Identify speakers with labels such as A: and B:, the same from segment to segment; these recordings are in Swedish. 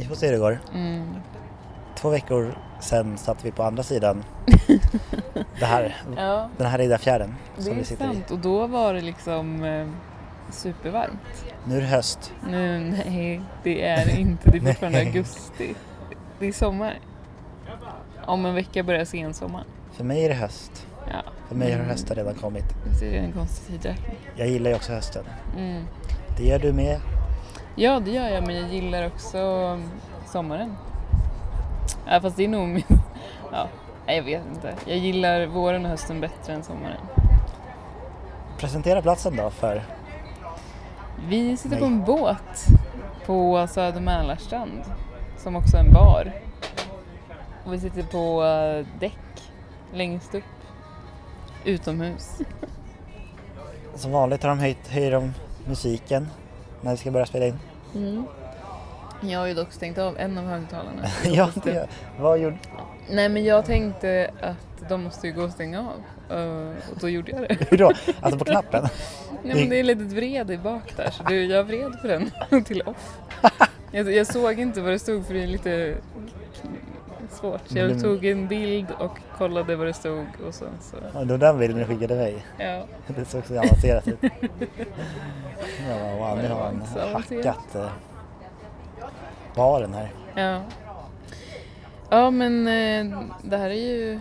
A: Vi får se hur det går.
B: Mm.
A: Två veckor sedan satt vi på andra sidan det här,
B: Ja,
A: den här lilla fjärden
B: det
A: som vi
B: är
A: sitter i.
B: sant. Och då var det liksom eh, supervarmt.
A: Nu är det höst.
B: Nu, nej, det är det inte. Det är fortfarande augusti. Det är sommar. Om en vecka börjar sensommar.
A: För mig är det höst.
B: Ja.
A: För mig har
B: Mm.
A: hösten redan kommit.
B: Så är det en konstig tidräkning.
A: Jag gillar ju också hösten.
B: Mm.
A: Det gör du med.
B: Ja, det gör jag, men jag gillar också sommaren. Ja, fast det är nog min... Ja, jag vet inte. Jag gillar våren och hösten bättre än sommaren.
A: Presentera platsen då för
B: Vi sitter
A: Nej.
B: på en båt på Söder Mälarstrand, som också är en bar. Och vi sitter på eh, däck längst upp, utomhus.
A: Som vanligt har de höjt, höjer de musiken när vi ska börja spela in.
B: Mm. Jag har ju dock stängt av en av högtalarna.
A: ja, det vad gjorde...
B: Nej men jag tänkte att de måste ju gå och stänga av. Eh, och då gjorde jag det.
A: Hur då? Alltså på knappen?
B: Nej men det är ett litet vred i bak där så det, jag vred på den till off. Jag, jag såg inte vad det stod för det är lite svårt. Jag
A: Mm.
B: tog en bild och kollade vad det stod och sen så,
A: Ja, det var den bilden du skickade mig.
B: ja.
A: Det såg så avancerat ut. Ja, wow, nu har han hackat eh, baren här.
B: Ja. Ja men eh, det här är ju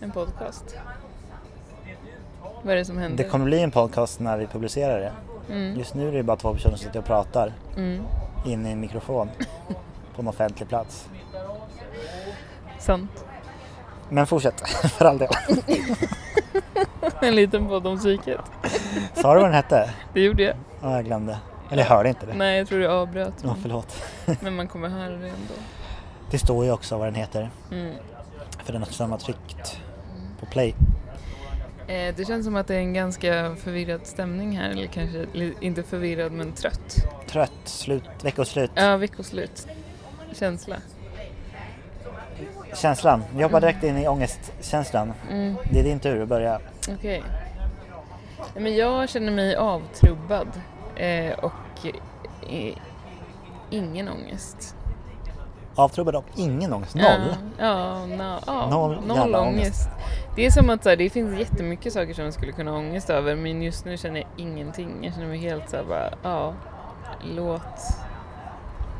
B: en podcast. Vad är det som händer?
A: Det kommer bli en podcast när vi publicerar det.
B: Mm.
A: Just nu är det bara två personer som sitter och pratar
B: Mm.
A: in i en mikrofon på en offentlig plats.
B: Sant.
A: Men fortsätt, för all del.
B: En liten podd om psyket.
A: Sa du vad den hette?
B: Det gjorde jag.
A: Ja, jag glömde. Eller jag hörde inte det.
B: Nej jag tror jag avbröt.
A: Ja, förlåt.
B: Men man kommer höra det ändå.
A: Det står ju också vad den heter.
B: Mm.
A: För den har samma tryckt på play.
B: Eh, det känns som att det är en ganska förvirrad stämning här, eller kanske inte förvirrad men trött.
A: Trött, slut, veckoslut.
B: Ja, veckoslut. Känsla.
A: Känslan. Vi hoppar direkt in i ångestkänslan.
B: Mm,
A: Det är din tur att börja.
B: Okej. Nej, Men jag känner mig avtrubbad eh, och eh, ingen ångest.
A: Avtrubbad och ingen ångest. Noll.
B: Ja, ja, no, ja
A: Noll
B: noll, ångest.
A: ångest.
B: Det är som att så här, det finns jättemycket saker som jag skulle kunna ha ångest över men just nu känner jag ingenting. Jag känner mig helt så här bara, ja, låt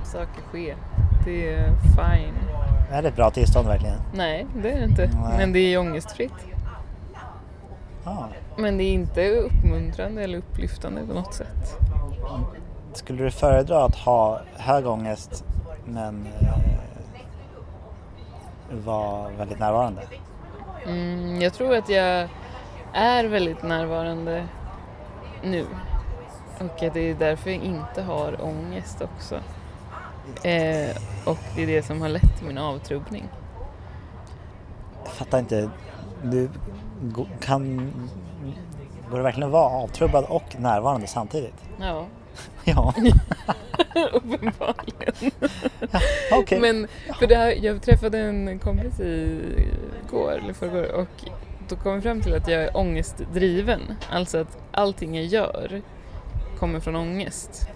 B: saker ske. Det är fine.
A: Är det ett bra tillstånd verkligen?
B: Nej, det är det inte.
A: Nej.
B: Men det är ångestfritt.
A: Ja.
B: Men det är inte uppmuntrande eller upplyftande på något sätt.
A: Skulle du föredra att ha hög ångest men eh, vara väldigt närvarande?
B: Mm, jag tror att jag är väldigt närvarande nu. Och att det är därför jag inte har ångest också. Eh, och det är det som har lett till min avtrubbning.
A: Jag fattar inte. Du kan... Går det verkligen att vara avtrubbad och närvarande samtidigt?
B: Ja,
A: Ja,
B: uppenbarligen.
A: okej.
B: Men för det här, jag träffade en kompis i går eller förrgår och då kom vi fram till att jag är ångestdriven. Alltså att allting jag gör kommer från ångest.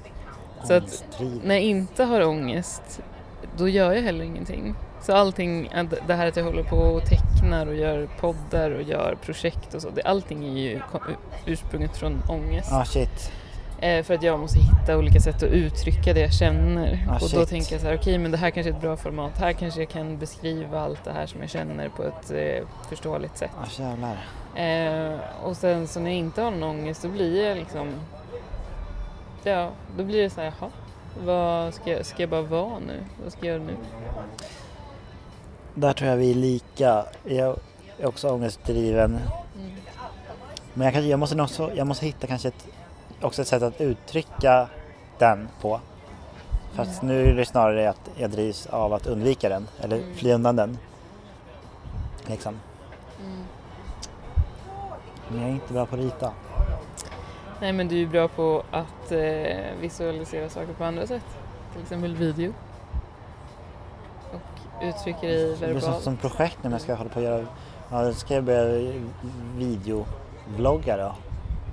B: Så att när jag inte har ångest, då gör jag heller ingenting. Så allting, det här att jag håller på och tecknar och gör poddar och gör projekt och så, det, allting är ju ursprunget från ångest.
A: Ah shit.
B: Eh, för att jag måste hitta olika sätt att uttrycka det jag känner.
A: Ah,
B: och då
A: shit.
B: tänker jag så här, okej men det här kanske är ett bra format. Här kanske jag kan beskriva allt det här som jag känner på ett eh, förståeligt sätt.
A: Ah.
B: Eh, och sen så när jag inte har någon ångest då blir jag liksom, ja då blir det så här, jaha, vad ska jag, ska jag bara vara nu? Vad ska jag göra nu?
A: Där tror jag vi är lika. Jag är också ångestdriven.
B: Mm.
A: Men jag, kanske, jag, måste också, jag måste hitta kanske ett, också ett sätt att uttrycka den på. Fast nu är det snarare att jag drivs av att undvika den eller
B: Mm.
A: fly undan den. Liksom.
B: Mm.
A: Men jag är inte bra på att rita.
B: Nej men du är bra på att eh, visualisera saker på andra sätt. Till exempel video. Och uttrycka dig
A: Det blir som,
B: verbalt.
A: som projekt när jag ska hålla på och göra, ja ska jag börja videovlogga då.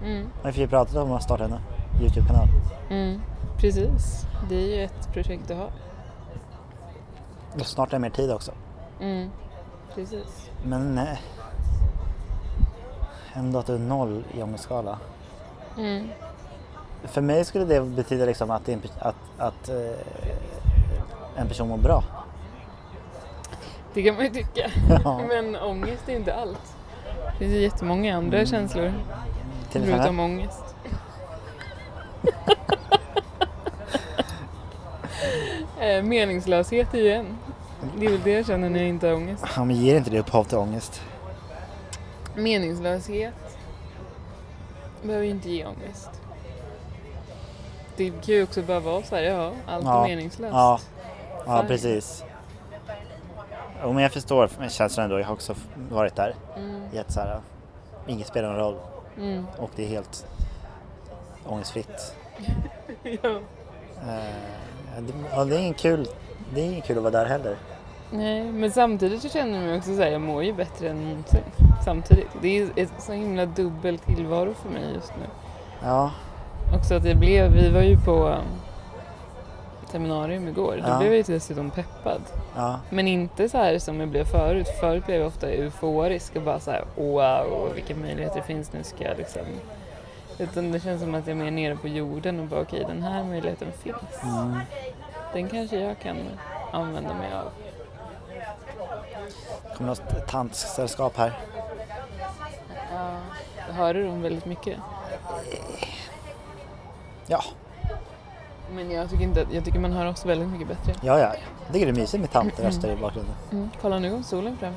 B: Mm.
A: Har ju pratat om att starta en Youtube-kanal.
B: Mm. Precis, det är ju ett projekt du har.
A: Och snart är det mer tid också.
B: Mm. Precis.
A: Men nej. Ändå att du är noll i ångestskala.
B: Mm.
A: För mig skulle det betyda liksom att, att, att eh, en person mår bra.
B: Det kan man ju tycka.
A: Ja.
B: Men ångest är inte allt. Det finns ju jättemånga andra
A: Mm.
B: känslor
A: Till
B: förutom ångest. eh, meningslöshet igen. Det är väl det jag känner när jag inte har ångest.
A: Ja, men ger inte det upphov till ångest?
B: Meningslöshet behöver ju inte ge ångest. Det kan ju också bara vara så här, ja, allt
A: Ja.
B: är meningslöst.
A: Ja, ja precis. Jo, men jag förstår känslan ändå. Jag har också varit där.
B: Mm,
A: Gett så här, inget spelar någon roll
B: mm,
A: och det är helt ångestfritt.
B: ja.
A: Eh, det, ja, det är ingen kul. Det är inget kul att vara där heller.
B: Nej, men samtidigt så känner jag mig också så här, jag mår ju bättre än någonsin. Samtidigt. Det är ett så himla dubbel tillvaro för mig just nu.
A: Ja,
B: Också att jag blev, vi var ju på um, seminarium igår. Då
A: Ja.
B: blev jag ju dessutom peppad.
A: ja,
B: Men inte så här som jag blev förut. Förut blev jag ofta euforisk och bara så här wow, vilka möjligheter det finns nu ska jag liksom. Utan det känns som att jag är mer nere på jorden och bara okej den här möjligheten finns.
A: mm.
B: Den kanske jag kan använda mig av.
A: kommer något tantsällskap här.
B: Ja. Hör du dem väldigt mycket?
A: Ja,
B: Men jag tycker, inte, jag tycker man hör också väldigt mycket bättre.
A: ja, ja. Jag tycker det är mysigt med tantröster i bakgrunden.
B: Mm. Kolla nu kom solen fram.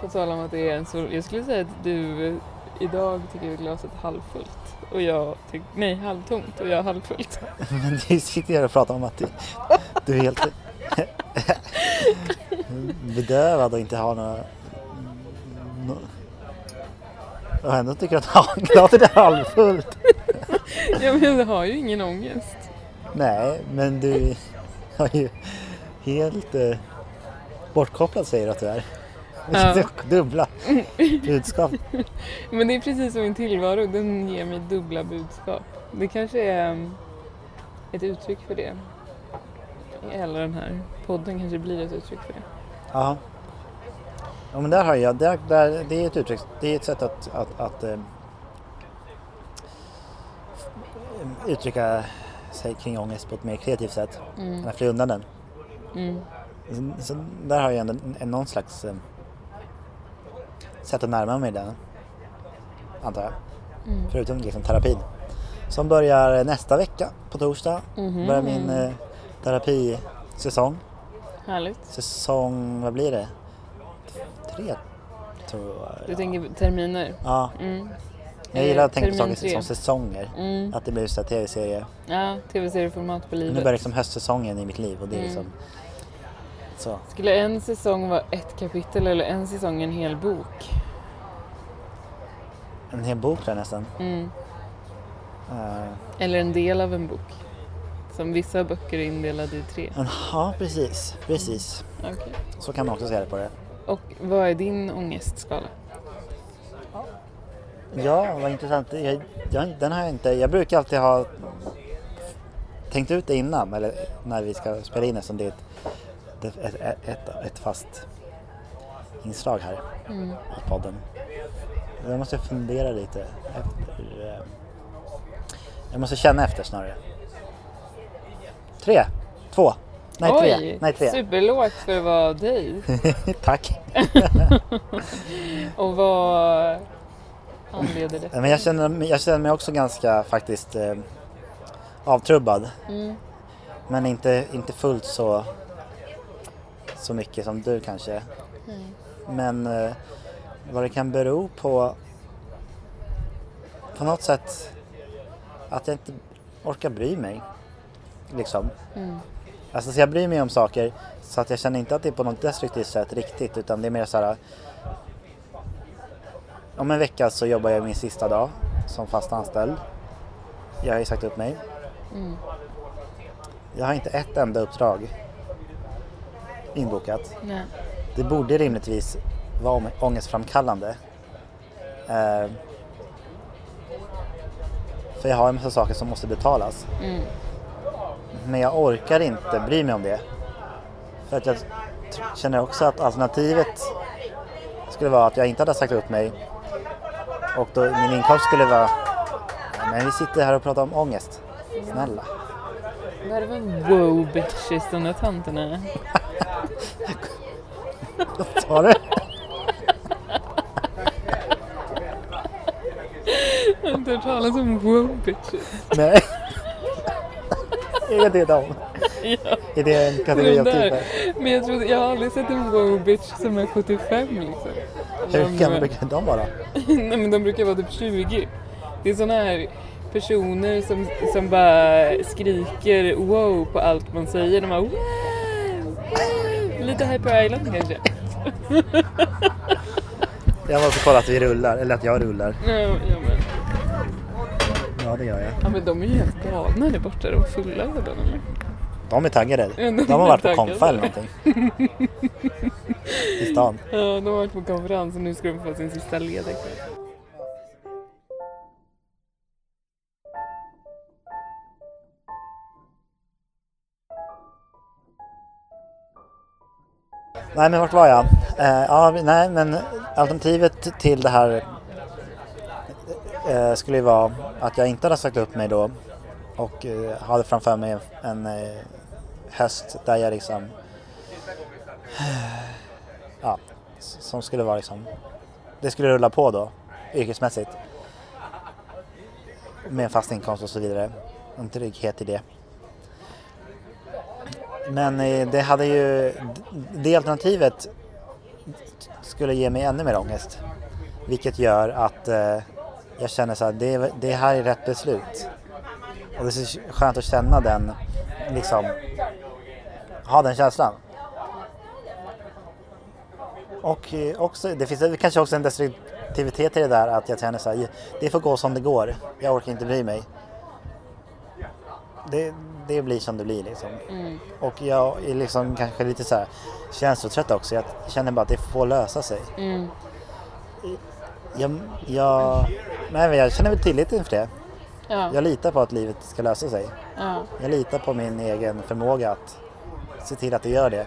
B: På tal om att det är en sol. Jag skulle säga att du idag tycker att glaset är halvfullt. Och jag tycker, nej halvtomt och jag halvfullt.
A: Men du sitter här och pratar om att du, du är helt bedövad och inte har några... No, och ändå tycker att ja, glaset är halvfullt.
B: ja men jag har ju ingen ångest.
A: Nej, men du har ju helt eh, bortkopplad säger du att du är.
B: Ja.
A: Dubbla budskap.
B: Men det är precis som min tillvaro, den ger mig dubbla budskap. Det kanske är um, ett uttryck för det. Hela den här podden kanske blir ett uttryck för det.
A: Ja. Ja men där har jag, där, där, det är ett uttryck, det är ett sätt att, att, att eh, uttrycka sig kring ångest på ett mer kreativt sätt än
B: Mm.
A: att fly undan den.
B: Mm.
A: Så, så där har jag ändå någon slags eh, sätt att närma mig den, antar jag.
B: Mm.
A: Förutom liksom terapin. Som börjar nästa vecka på torsdag.
B: Mhm.
A: Börjar min eh, terapisäsong.
B: Härligt.
A: Säsong, vad blir det? Tre, tror jag.
B: Du tänker terminer?
A: Ja,
B: Mm.
A: jag gillar att tänka på saker
B: tre.
A: som säsonger.
B: Mm.
A: Att det blir så tv-serie.
B: Ja, tv-serieformat på
A: Nu
B: livet.
A: börjar liksom höstsäsongen i mitt liv och det är
B: Mm.
A: liksom så.
B: Skulle en säsong vara ett kapitel eller en säsong en hel bok?
A: En hel bok där nästan.
B: Mm.
A: Uh,
B: Eller en del av en bok? Som vissa böcker är indelade i tre.
A: ja, precis. Precis.
B: Okej.
A: Så kan man också se det på det.
B: Och vad är din ångestskala?
A: Ja, vad intressant. Jag, jag, den har jag inte... Jag brukar alltid ha tänkt ut det innan, eller när vi ska spela in eftersom det är ett, ett, ett, ett fast inslag här
B: Mm.
A: i podden. Jag måste fundera lite efter... eh, Jag måste känna efter snarare. Tre, två, nej
B: Oj,
A: nej tre.
B: superlågt för att vara dig.
A: Tack.
B: Och vad anleder det?
A: Men jag känner, mig- jag känner mig också ganska faktiskt eh, avtrubbad.
B: Mm.
A: Men inte, inte fullt så, så mycket som du kanske.
B: Mm.
A: Men eh, vad det kan bero på på något sätt att jag inte orkar bry mig. Liksom.
B: Mm.
A: Alltså så jag bryr mig om saker så att jag känner inte att det är på något destruktivt sätt riktigt utan det är mer så här. Om en vecka så jobbar jag min sista dag som fast anställd. Jag har ju sagt upp mig.
B: Mm.
A: Jag har inte ett enda uppdrag inbokat.
B: Nej.
A: Det borde rimligtvis vara ång- ångestframkallande. Eh, för jag har en massa saker som måste betalas.
B: Mm.
A: Men jag orkar inte bry mig om det. För att jag känner också att alternativet skulle vara att jag inte hade sagt upp mig och då min inkomst skulle vara "Nej, men vi sitter här och pratar om ångest. Snälla.
B: Är det för wow bitches de där tanterna?
A: Vad sa du?
B: Jag har inte hört talas om wow bitches.
A: Nej. Är det dem?
B: Ja,
A: Är det en kategori av typer?
B: Men jag, trodde, jag har aldrig sett en wow bitch som är 75 liksom.
A: Hur gamla brukar de vara?
B: Nej men de brukar vara typ 20. Det är såna här personer som, som bara skriker wow på allt man säger. De bara wow, wow. Lite Hyper Island kanske.
A: Jag måste kolla att vi rullar, eller att jag rullar.
B: Ja, ja, men,
A: Ja, det gör jag.
B: ja men de är ju helt galna där borta. De fulla redan eller?
A: De är taggade.
B: Ja, de
A: De har varit på konfa eller någonting. I stan.
B: Ja, de har varit på konferens och nu ska de få sin sista lediga.
A: Nej men vart var jag? Eh, ja, nej men alternativet till det här eh, skulle ju vara att jag inte hade sagt upp mig då och eh, hade framför mig en eh, höst där jag liksom eh, ja, som skulle vara liksom det skulle rulla på då yrkesmässigt med en fast inkomst och så vidare. En trygghet i det. Men eh, det hade ju, det alternativet skulle ge mig ännu mer ångest. Vilket gör att eh, jag känner så här, det, det här är rätt beslut. Och det är så skönt att känna den, liksom, ha den känslan. Och eh, också, det finns kanske också en destruktivitet i det där att jag känner så här, det får gå som det går. Jag orkar inte bry mig. Det, det blir som det blir liksom.
B: Mm.
A: Och jag är liksom kanske lite så här känslotrött också. Jag känner bara att det får lösa sig.
B: Mm.
A: Jag, jag, men jag känner väl tillit inför det.
B: Ja,
A: Jag litar på att livet ska lösa sig.
B: ja.
A: Jag litar på min egen förmåga att se till att det gör det.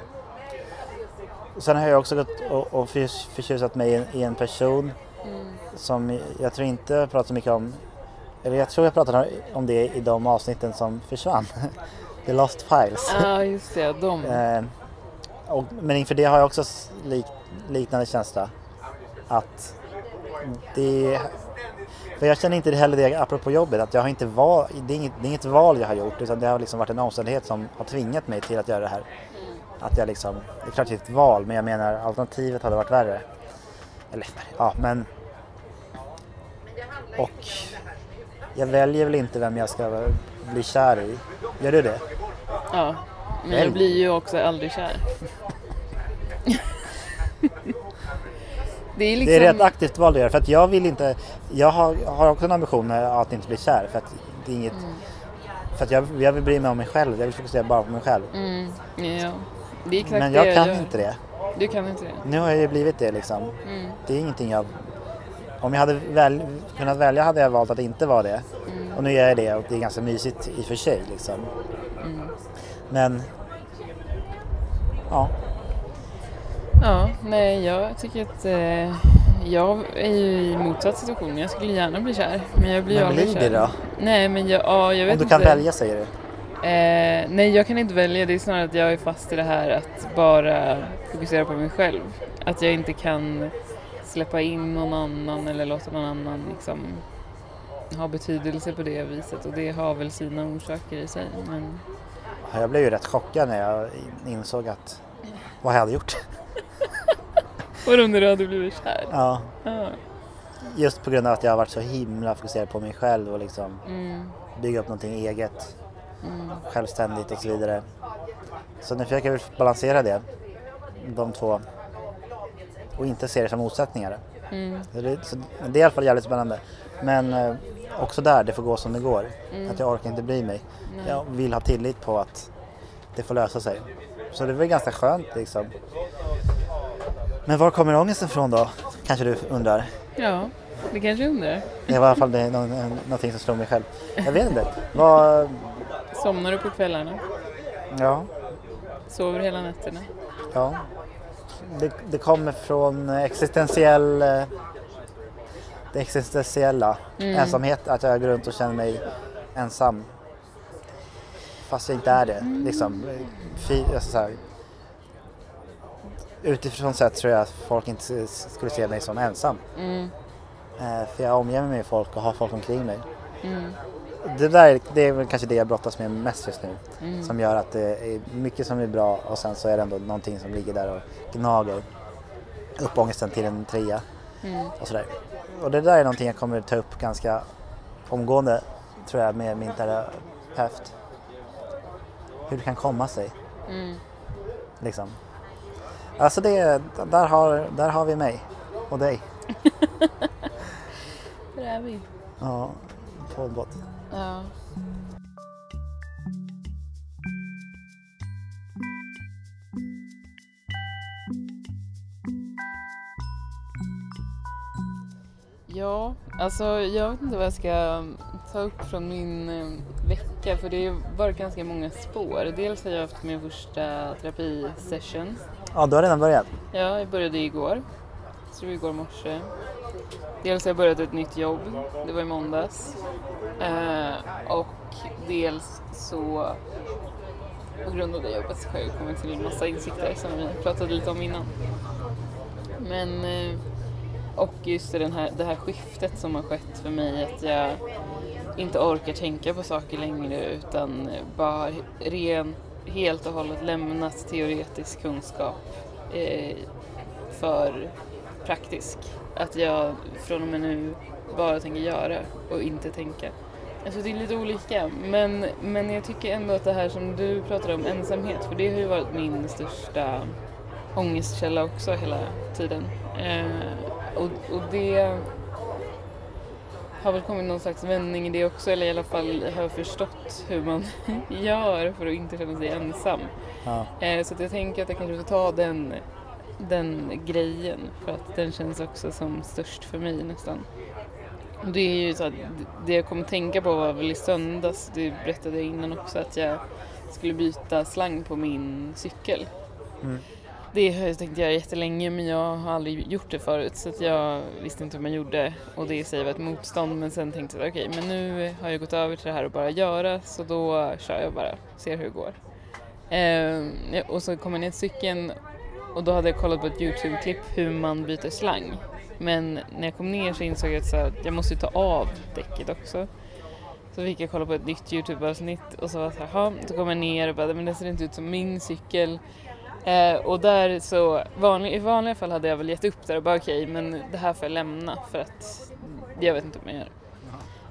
A: Sen har jag också gått och, förtjusat mig i, en person
B: Mm.
A: som jag tror inte jag pratat så mycket om. Eller jag tror jag pratade om det i de avsnitten som försvann. The Lost Files.
B: Ja, just det. De.
A: Eh, och, men inför det har jag också lik, liknande känsla. Att det... För jag känner inte heller det apropå jobbet, att jag har inte val, det, är inget, det är inget val jag har gjort utan det har liksom varit en omständighet som har tvingat mig till att göra det här. Att jag liksom, det är klart det är ett val men jag menar alternativet hade varit värre. Eller ja men... Och jag väljer väl inte vem jag ska bli kär i. Gör du det?
B: Ja. Men
A: Välj.
B: jag blir ju också aldrig kär. det är liksom...
A: Det är rätt aktivt val du gör för att jag vill inte, jag har, har också en ambition att inte bli kär för att det är inget, för att jag, jag vill bry mig om mig själv, jag vill fokusera bara på mig själv.
B: Mm, ja. Det är exakt
A: Men
B: det
A: jag kan
B: gör.
A: inte det.
B: Du kan inte det?
A: Nu har jag ju blivit det liksom.
B: Mm.
A: Det är ingenting jag, om jag hade väl, kunnat välja hade jag valt att inte vara det.
B: Mm.
A: Och nu gör jag det och det är ganska mysigt i och för sig liksom.
B: Mm.
A: Men, ja.
B: Ja, nej jag tycker att eh, jag är ju i motsatt situation. Jag skulle gärna bli kär. Men jag blir ju
A: Men
B: aldrig
A: blir
B: kär.
A: det då?
B: Nej men jag, ja, jag vet
A: Om du
B: inte.
A: kan välja säger du.
B: Eh, nej jag kan inte välja. Det är snarare att jag är fast i det här att bara fokusera på mig själv. Att jag inte kan släppa in någon annan eller låta någon annan liksom ha betydelse på det viset. Och det har väl sina orsaker i sig. Men
A: Jag blev ju rätt chockad när jag insåg att, vad jag hade gjort.
B: Vadå när du hade blivit kär?
A: Ja.
B: Ja.
A: Just på grund av att jag har varit så himla fokuserad på mig själv och liksom
B: Mm,
A: bygga upp någonting eget,
B: mm,
A: självständigt och så vidare. Så nu försöker jag balansera det, de två, och inte se det som motsättningar.
B: mm,
A: Så det, så det är i alla fall jävligt spännande. Men eh, också där, det får gå som det går.
B: Mm.
A: Att jag orkar inte bry mig.
B: nej.
A: Jag vill ha tillit på att det får lösa sig. Så det väl ganska skönt liksom. Men var kommer ångesten ifrån då? Kanske du undrar.
B: Ja, det kanske jag undrar.
A: Det var i alla fall det, nå- nå- någonting som slog mig själv. Jag vet inte. Vad,
B: Somnar du på kvällarna?
A: ja.
B: Sover hela nätterna.
A: Ja. Det, det kommer från existentiell det existentiella.
B: Mm.
A: Ensamhet, att jag går runt och känner mig ensam. Fast jag inte är det. Liksom, Fi, alltså så här, utifrån sett tror jag att folk inte skulle se mig som ensam.
B: Mm.
A: Eh, för jag omger mig med folk och har folk omkring mig.
B: Mm.
A: Det där är- det är väl kanske det jag brottas med mest just nu.
B: Mm.
A: Som gör att det är mycket som är bra och sen så är det ändå någonting som ligger där och gnager upp ångesten till en trea
B: Mm.
A: och sådär. Och det där är någonting jag kommer ta upp ganska omgående tror jag med min terapeut. Hur det kan komma sig
B: Mm.
A: liksom. Alltså det, där har, där har vi mig och dig.
B: Där är vi.
A: Ja, på en båt.
B: Ja. Ja, alltså jag vet inte vad jag ska ta upp från min eh, vecka för det har varit ganska många spår. Dels har jag haft min första terapisession.
A: Ja, du har redan börjat.
B: Ja, jag började igår. Så det var igår morse. Dels har jag börjat ett nytt jobb. Det var i måndags. Eh, och dels så på grund av det jobbet så har jag kommit till en massa insikter som vi pratade lite om innan. Men eh, och just det, den här, det här skiftet som har skett för mig att jag inte orkar tänka på saker längre utan bara ren, helt och hållet lämnat teoretisk kunskap eh, för praktisk. Att jag från och med nu bara tänker göra och inte tänka. Alltså det är lite olika men, men jag tycker ändå att det här som du pratar om, ensamhet, för det har ju varit min största ångestkälla också hela tiden. Eh, och, och det har väl kommit någon slags vändning i det också, eller i alla fall har förstått hur man gör för att inte känna sig ensam.
A: Ja.
B: Eh, så jag tänker att jag kanske får ta den, den grejen för att den känns också som störst för mig nästan. Det är ju så att det jag kom att tänka på var väl i söndags, det berättade jag innan också, att jag skulle byta slang på min cykel.
A: Mm.
B: Det har jag tänkt göra jättelänge men jag har aldrig gjort det förut så att jag visste inte hur man gjorde och det i sig var ett motstånd men sen tänkte jag okej men nu har jag gått över till det här och bara göra så då kör jag bara, ser hur det går. Eh, och så kom jag ner till cykeln och då hade jag kollat på ett Youtube-klipp hur man byter slang. Men när jag kom ner så insåg jag att, så att jag måste ju ta av däcket också. Så fick jag kolla på ett nytt Youtube-avsnitt och så var det så här, då kom jag ner och bara, men det ser inte ut som min cykel. Eh, och där så, vanlig, i vanliga fall hade jag väl gett upp där och bara okej, men det här får jag lämna för att jag vet inte vad jag gör.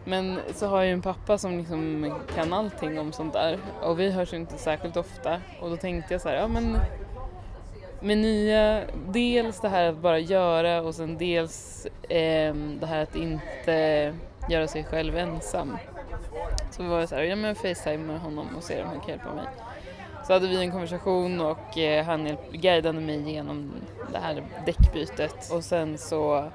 B: Men så har jag ju en pappa som liksom kan allting om sånt där och vi hörs ju inte särskilt ofta och då tänkte jag så här, ja men med nya, dels det här att bara göra och sen dels ehm, det här att inte göra sig själv ensam. Så var jag så här, ja men facetime med honom och se om han kan hjälpa mig. Så hade vi en konversation och eh, han guidade mig genom det här däckbytet och sen så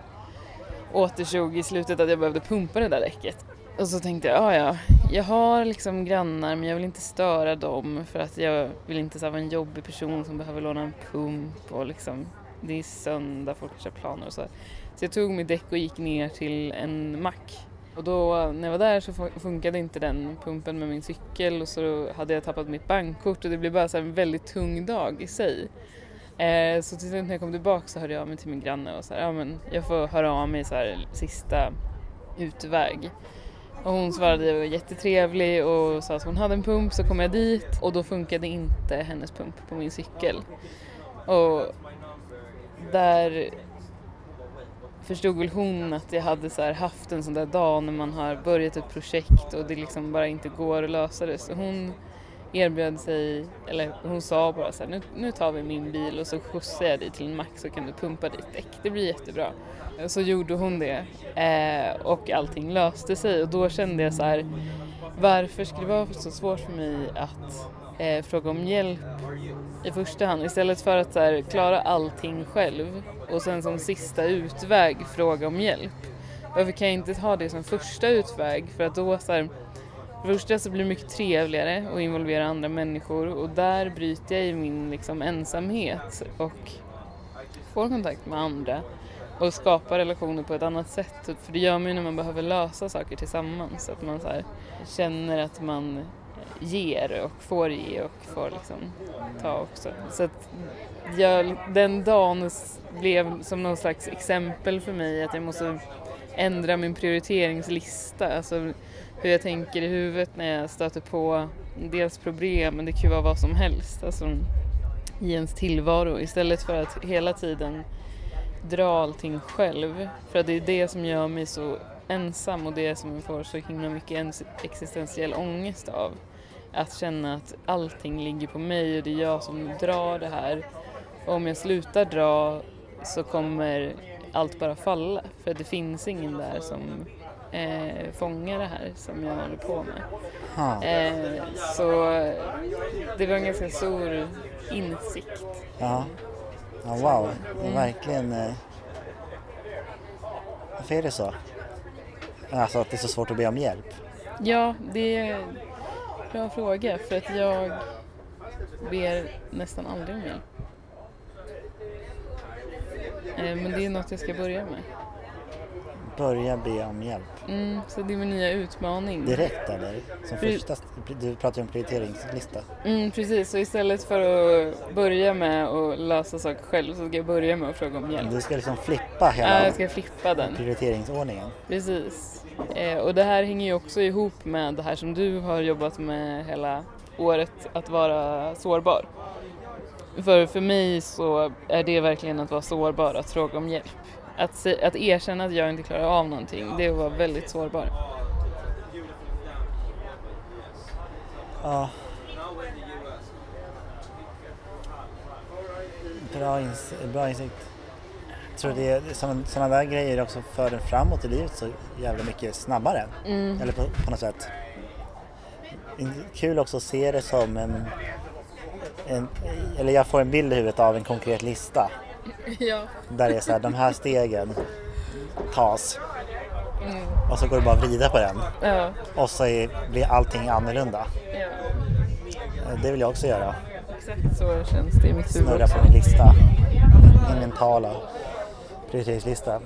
B: återstod i slutet att jag behövde pumpa det där däcket. Och så tänkte jag, ja ja, jag har liksom grannar men jag vill inte störa dem för att jag vill inte så här, vara en jobbig person som behöver låna en pump och liksom det är söndag, folk har planer och så. Så jag tog mitt däck och gick ner till en mack. Och då när jag var där så funkade inte den pumpen med min cykel och så hade jag tappat mitt bankkort och det blev bara så här en väldigt tung dag i sig. Eh, så till slut när jag kom tillbaka så hörde jag av mig till min granne och så här, ja men jag får höra av mig så här sista utväg. Och hon svarade jag var jättetrevlig och sa att hon hade en pump så kom jag dit och då funkade inte hennes pump på min cykel. Och där förstod väl hon att jag hade så här haft en sån där dag när man har börjat ett projekt och det liksom bara inte går att lösa det. Så hon erbjöd sig, eller hon sa bara så här, nu, nu tar vi min bil och så skjutsar jag dig till en mack så kan du pumpa ditt däck. Det blir jättebra. Så gjorde hon det eh, och allting löste sig och då kände jag så här, varför ska det vara så svårt för mig att eh, fråga om hjälp i första hand istället för att så här, klara allting själv och sen som sista utväg fråga om hjälp. Varför kan jag inte ha det som första utväg för att då så här, för det första så blir det mycket trevligare att involvera andra människor och där bryter jag i min liksom ensamhet och får kontakt med andra och skapar relationer på ett annat sätt. För det gör man ju när man behöver lösa saker tillsammans. Att man så här, känner att man ger och får ge och får liksom ta också. Så att jag, den dagen blev som någon slags exempel för mig att jag måste ändra min prioriteringslista. Alltså hur jag tänker i huvudet när jag stöter på dels problem, men det kan ju vara vad som helst. Alltså, i ens tillvaro istället för att hela tiden dra allting själv. För att det är det som gör mig så ensam och det som jag får så himla mycket existentiell ångest av. Att känna att allting ligger på mig och det är jag som drar det här. Och om jag slutar dra så kommer allt bara falla för det finns ingen där som eh, fångar det här som jag håller på med. Eh, så det var en ganska stor insikt.
A: Ja, ja wow, är verkligen... Eh... Varför är det så? Alltså att det är så svårt att be om hjälp?
B: Ja, det bra fråga för att jag ber nästan aldrig om hjälp. Eh, men det är något jag ska börja med.
A: Börja be om hjälp?
B: Mm, så det är min nya utmaning.
A: Direkt eller? Som första, du pratar ju om prioriteringslista.
B: Mm, precis, så istället för att börja med att lösa saker själv så ska jag börja med att fråga om hjälp.
A: Du ska liksom flippa hela
B: ja, jag ska flippa den.
A: prioriteringsordningen.
B: Precis. Eh, och det här hänger ju också ihop med det här som du har jobbat med hela året, att vara sårbar. För, för mig så är det verkligen att vara sårbar, att fråga om hjälp. Att, se, att erkänna att jag inte klarar av någonting, det är att vara väldigt sårbar.
A: Ja. Bra, ins bra insikt. Tror det är sådana där grejer också för en framåt i livet så jävla mycket snabbare.
B: Mm.
A: Eller på, på något sätt. Kul också att se det som en en, eller jag får en bild i huvudet av en konkret lista.
B: Ja.
A: Där det är så här, de här stegen tas. Mm. Och så går det bara att vrida på den.
B: Ja.
A: Och så är, blir allting annorlunda.
B: Ja.
A: Det vill jag också göra.
B: Exakt så känns det i mitt huvud
A: Snurra på min lista. Min mentala prioriteringslista.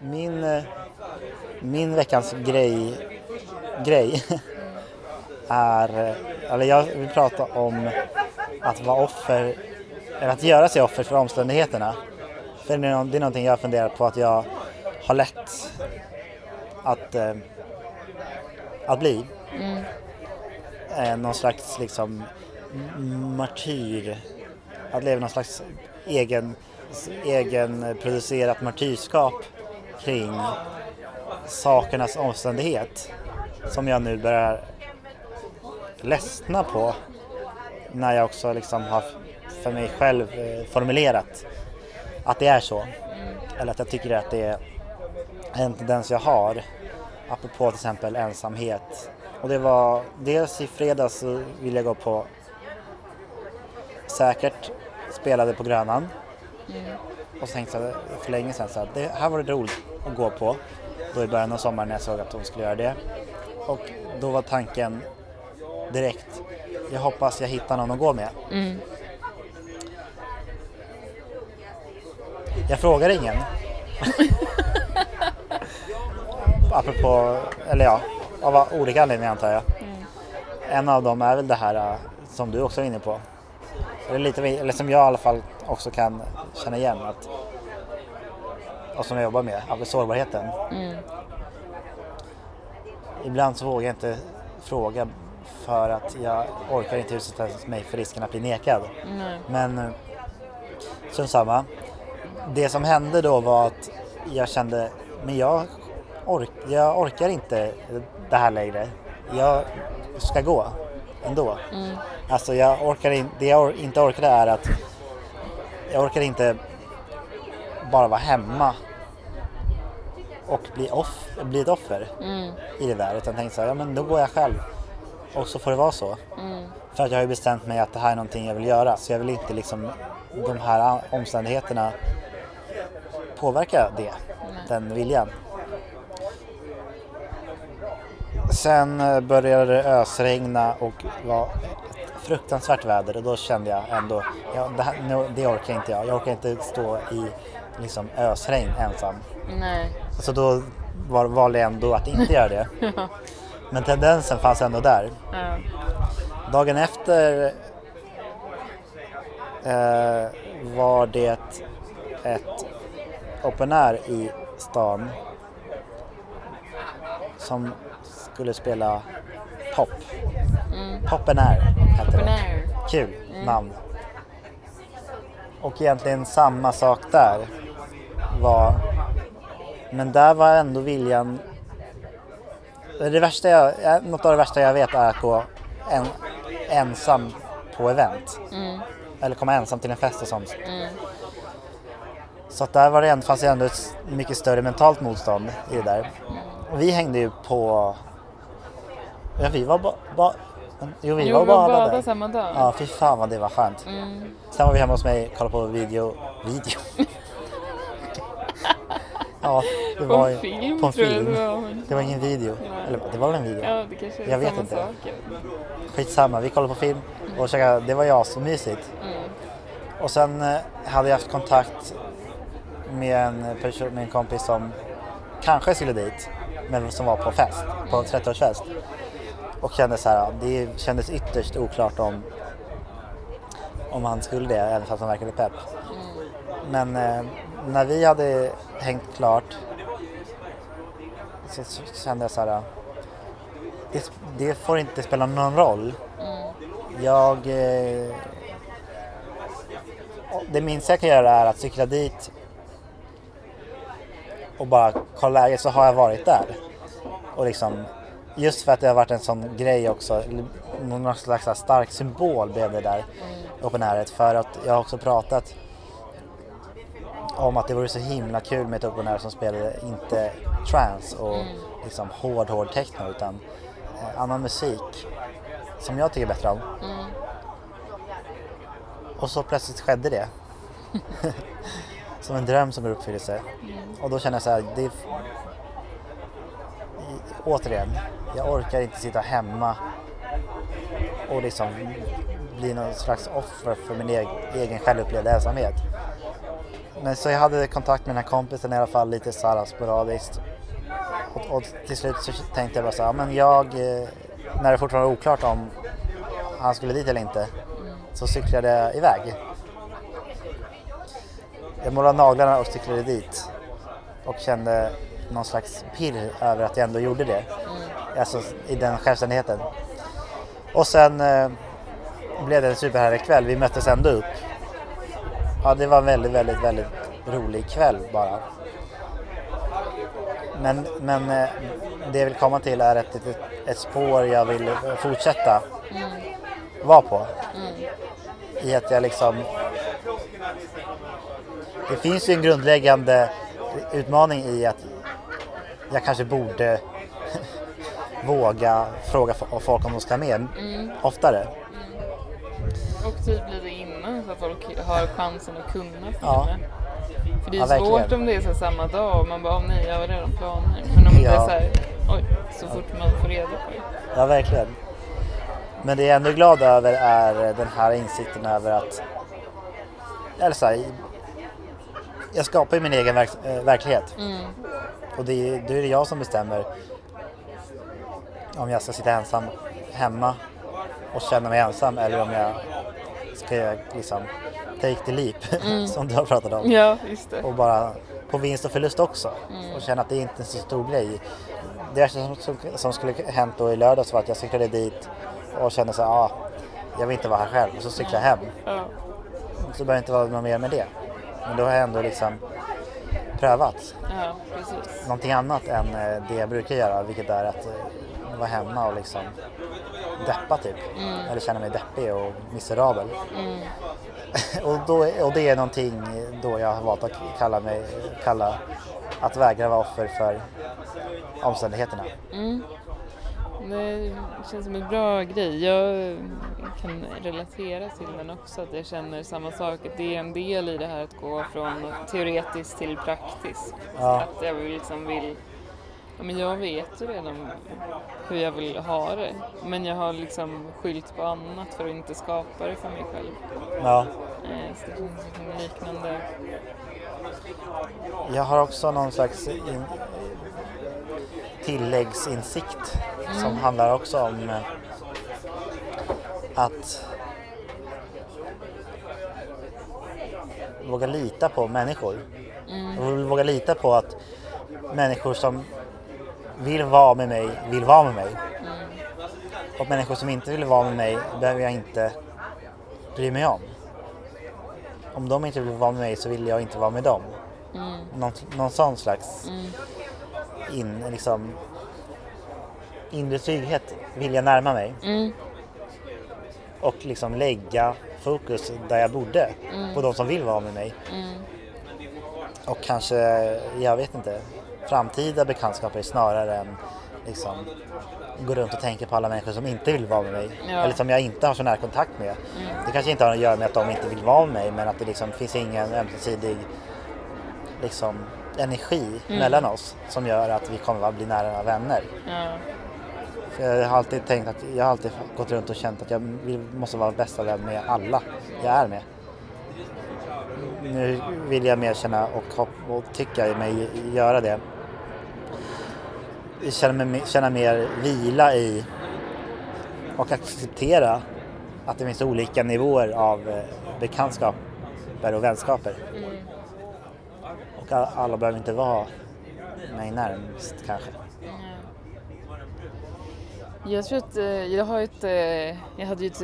A: Min, eh, min veckans grej, grej är, eller jag vill prata om att vara offer, eller att göra sig offer för omständigheterna. För det är, det är någonting jag funderar på att jag har lätt att, eh, att bli. Mm. Eh, någon slags liksom martyr, att leva någon slags egen, egen producerat martyrskap kring sakernas omständighet som jag nu börjar ledsna på när jag också liksom har för mig själv eh, formulerat att det är så. Eller att jag tycker att det är en tendens jag har apropå till exempel ensamhet. Och det var dels i fredags så ville jag gå på säkert spelade på Grönan. Mm. Och så tänkte jag för länge sedan så att det här var det roligt att gå på. Då i början av sommaren när jag såg att hon skulle göra det. Och då var tanken direkt, jag hoppas jag hittar någon att gå med. Mm. Jag frågar ingen. Apropå, eller ja, av olika anledningar antar jag. Mm. En av dem är väl det här äh, som du också är inne på. Eller, lite, eller som jag i alla fall också kan känna igen. Att, och som jag jobbar med, av sårbarheten. Mm. Ibland så vågar jag inte fråga för att jag orkar inte utsätta mig för risken att bli nekad. Mm. Men eh, som samma. Det som hände då var att jag kände, men jag, ork, jag orkar inte det här längre. Jag ska gå ändå. Mm. Alltså jag orkar in, det jag inte orkade är att jag orkar inte bara vara hemma och bli, off, bli ett offer
B: Mm.
A: i det där. Utan tänkte så här, ja men då går jag själv. Och så får det vara så.
B: Mm.
A: För att jag har ju bestämt mig att det här är någonting jag vill göra. Så jag vill inte liksom de här omständigheterna påverka det, den viljan. Sen eh, började det ösregna och var ett fruktansvärt väder och då kände jag ändå, ja, det, här, no, det orkar inte jag. Jag orkar inte stå i liksom, ösregn ensam.
B: Nej.
A: Så då var, valde jag ändå att inte göra det. Men tendensen fanns ändå där.
B: Ja.
A: Dagen efter eh, var det ett open air i stan som skulle spela pop.
B: Mm.
A: Popen air hette det.
B: air.
A: Kul namn. Och egentligen samma sak där var men där var ändå viljan det värsta jag, något av det värsta jag vet är att gå en, ensam på event.
B: Mm.
A: Eller komma ensam till en fest och sånt.
B: Mm.
A: Så att där var det fanns det ändå ett mycket större mentalt motstånd i det där. Och vi hängde ju på... Ja, vi var bara... Ba, jo, vi
B: Jo,
A: var bara
B: båda
A: där.
B: samma dag.
A: Ja, fy fan vad det var skönt.
B: Mm.
A: Sen var vi hemma hos mig och kollade på video. Video? ja, det
B: På
A: var
B: en film
A: på en film.
B: det var. men-
A: Det var ingen video.
B: Ja.
A: Eller det var väl en video?
B: Ja, det kanske är
A: Jag vet inte.
B: sak.
A: Skitsamma, vi kollade på film och käkade, det var ju asmysigt.
B: Mm.
A: Och sen eh, hade jag haft kontakt med en, person, med en kompis som kanske skulle dit, men som var på fest, på 30-årsfest. Och kände så här, det kändes ytterst oklart om, om han skulle det, även fast han verkade pepp. Men eh, när vi hade hängt klart så, kände jag så här, det, det får inte spela någon roll. Jag eh, det minsta jag kan göra är att cykla dit och bara kolla läget så har jag varit där. Och liksom, just för att det har varit en sån grej också, någon slags stark symbol blev det där open airet för att jag har också pratat om att det vore så himla kul med ett open air som spelade inte trance och liksom hård, hård techno utan eh, annan musik som jag tycker bättre om. Och så plötsligt skedde det. som en dröm som går i uppfyllelse. Och då känner jag så här, det är... Återigen, jag orkar inte sitta hemma och liksom bli någon slags offer för min egen, egen självupplevda ensamhet. Men så jag hade kontakt med den här kompisen i alla fall lite så här sporadiskt. Och, och till slut så tänkte jag bara så här, men jag, eh, när det fortfarande var oklart om han skulle dit eller inte, så cyklade jag iväg. Jag målade naglarna och cyklade dit och kände någon slags pirr över att jag ändå gjorde det. Alltså i den självständigheten. Och sen eh, blev det en superhärlig kväll. Vi möttes ändå upp. Ja, det var en väldigt, väldigt, väldigt rolig kväll bara. Men, men eh, det jag vill komma till är ett, ett, ett spår jag vill fortsätta vara på. I att jag liksom... Det finns ju en grundläggande utmaning i att jag kanske borde våga fråga folk om de ska med oftare.
B: Och typ lite innan så att folk har chansen att kunna
A: Ja.
B: med. För det är
A: Ja,
B: svårt om det är så samma dag och man bara, åh nej, jag har redan planer. Men om det är
A: Ja.
B: så här, oj, så fort man får reda på det.
A: Ja, verkligen. Men det jag är ändå glad över är den här insikten över att... Eller så här, jag skapar ju min egen verk, eh, verklighet.
B: Mm.
A: Och det är, då är det jag som bestämmer om jag ska sitta ensam hemma och känna mig ensam eller om jag ska liksom take the leap som du har pratat om.
B: Ja, just det.
A: Och bara på vinst och förlust också. Och känna att det inte är en så stor grej. Det värsta som, som, som skulle hänt då i lördags var att jag cyklade dit och kände så här, ah, jag vill inte vara här själv. Och så cyklade jag hem.
B: Ja.
A: Så behöver inte vara något mer med det. Men då har jag ändå liksom prövat
B: ja, precis.
A: någonting annat än eh, det jag brukar göra, vilket är att eh, vara hemma och liksom deppa typ. Eller känna mig deppig och miserabel. och, då, och det är någonting då jag har valt att kalla mig, kalla att vägra vara offer för omständigheterna.
B: Mm. Det känns som en bra grej. Jag kan relatera till den också, att jag känner samma sak. Det är en del i det här att gå från teoretiskt till praktiskt.
A: Ja.
B: Att jag liksom vill Ja, men jag vet ju redan hur jag vill ha det. Men jag har liksom skyllt på annat för att inte skapa det för mig själv.
A: Ja.
B: Eh, Så det känns som liknande.
A: Jag har också någon slags in, tilläggsinsikt som handlar också om eh, att våga lita på människor. Och våga lita på att människor som vill vara med mig vill vara med mig. Och människor som inte vill vara med mig behöver jag inte bry mig om. Om de inte vill vara med mig så vill jag inte vara med dem. Någon, någon sån slags in, liksom, inre trygghet vill jag närma mig.
B: Mm.
A: Och liksom lägga fokus där jag borde. På de som vill vara med mig. Och kanske, jag vet inte, framtida bekantskaper snarare än liksom gå runt och tänka på alla människor som inte vill vara med mig.
B: Ja.
A: Eller som jag inte har så nära kontakt med. Det kanske inte har att göra med att de inte vill vara med mig men att det liksom finns ingen ömsesidig liksom, energi mellan oss som gör att vi kommer att bli nära vänner. För jag har alltid tänkt att jag har alltid gått runt och känt att jag måste vara bästa vän med alla jag är med. Nu vill jag mer känna och, hopp- och tycka mig göra det. Känna, mig, känna mer vila i och acceptera att det finns olika nivåer av eh, bekantskaper och vänskaper. Och alla behöver inte vara mig närmst kanske.
B: Jag tror att eh, jag har ett, eh, jag hade ju ett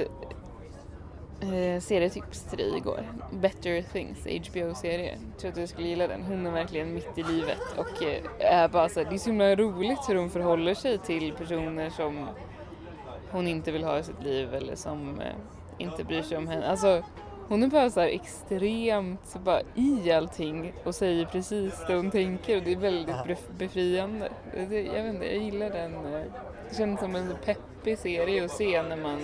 B: eh, serietips till dig igår. Better Things, HBO-serie. Jag tror att du skulle gilla den. Hon är verkligen mitt i livet och är bara så här, det är så himla roligt hur hon förhåller sig till personer som hon inte vill ha i sitt liv eller som inte bryr sig om henne. Alltså, hon är bara så extremt bara i allting och säger precis det hon tänker och det är väldigt bef- befriande. Det, jag vet inte, jag gillar den. eh, Det känns som en peppig serie att se när man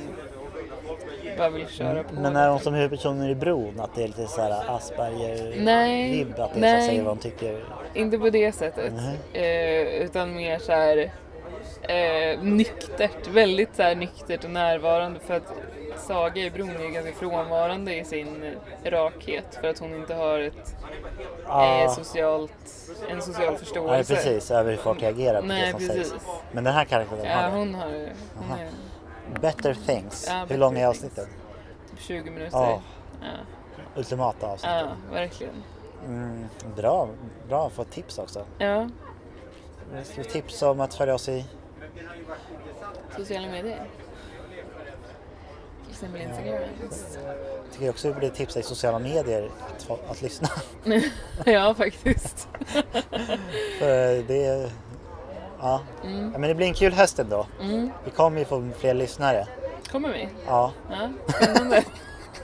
B: bara vill köra på.
A: Men är hon som huvudpersonen i Bron, att det är lite så här Asperger-vibb? Att det är säga vad hon tycker?
B: Inte på det sättet. Eh, utan mer så här eh, nyktert, väldigt så här nyktert och närvarande för att Saga i Bron är ganska frånvarande i sin eh, rakhet för att hon inte har ett eh,
A: Ja,
B: socialt, en social
A: nej,
B: förståelse.
A: precis. Över hur folk reagerar på
B: Nej,
A: det som
B: precis.
A: sägs. Men den här karaktären
B: Ja,
A: har det.
B: hon har hon är
A: Better Things.
B: Ja,
A: hur långa är avsnitten?
B: typ 20 minuter.
A: Ja.
B: Ja,
A: Ultimata avsnitt.
B: ja verkligen.
A: Mm, bra, bra att få tips också.
B: Ja,
A: tipsa om att följa oss i...
B: sociala medier. Exempel Instagram.
A: Jag tycker också det blir tipsa i sociala medier att, att lyssna.
B: ja, faktiskt.
A: För det... Ja.
B: Mm.
A: ja, men det blir en kul höst ändå.
B: Mm.
A: Vi kommer ju få fler lyssnare.
B: Kommer vi?
A: Ja,
B: Ja, spännande.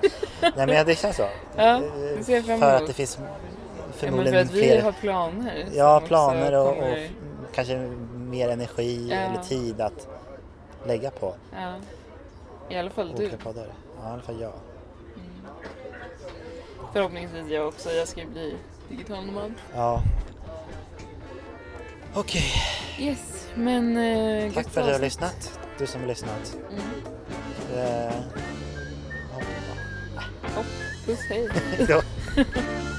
A: Nej, men det känns så.
B: Ja, det ser jag fram
A: För att
B: emot.
A: det finns
B: Ja, men för
A: förmodligen
B: att vi
A: fler
B: har planer.
A: ja, planer och, och kanske mer energi
B: Ja.
A: eller tid att lägga på
B: Ja. I alla fall du.
A: poddar. Ja, i alla fall jag.
B: Förhoppningsvis jag också. Jag ska ju bli digital nomad.
A: Ja. Okej,
B: Yes, men eh,
A: tack för att du har lyssnat. Du som har lyssnat.
B: Mm.
A: Eh,
B: Hopp, puss, hej.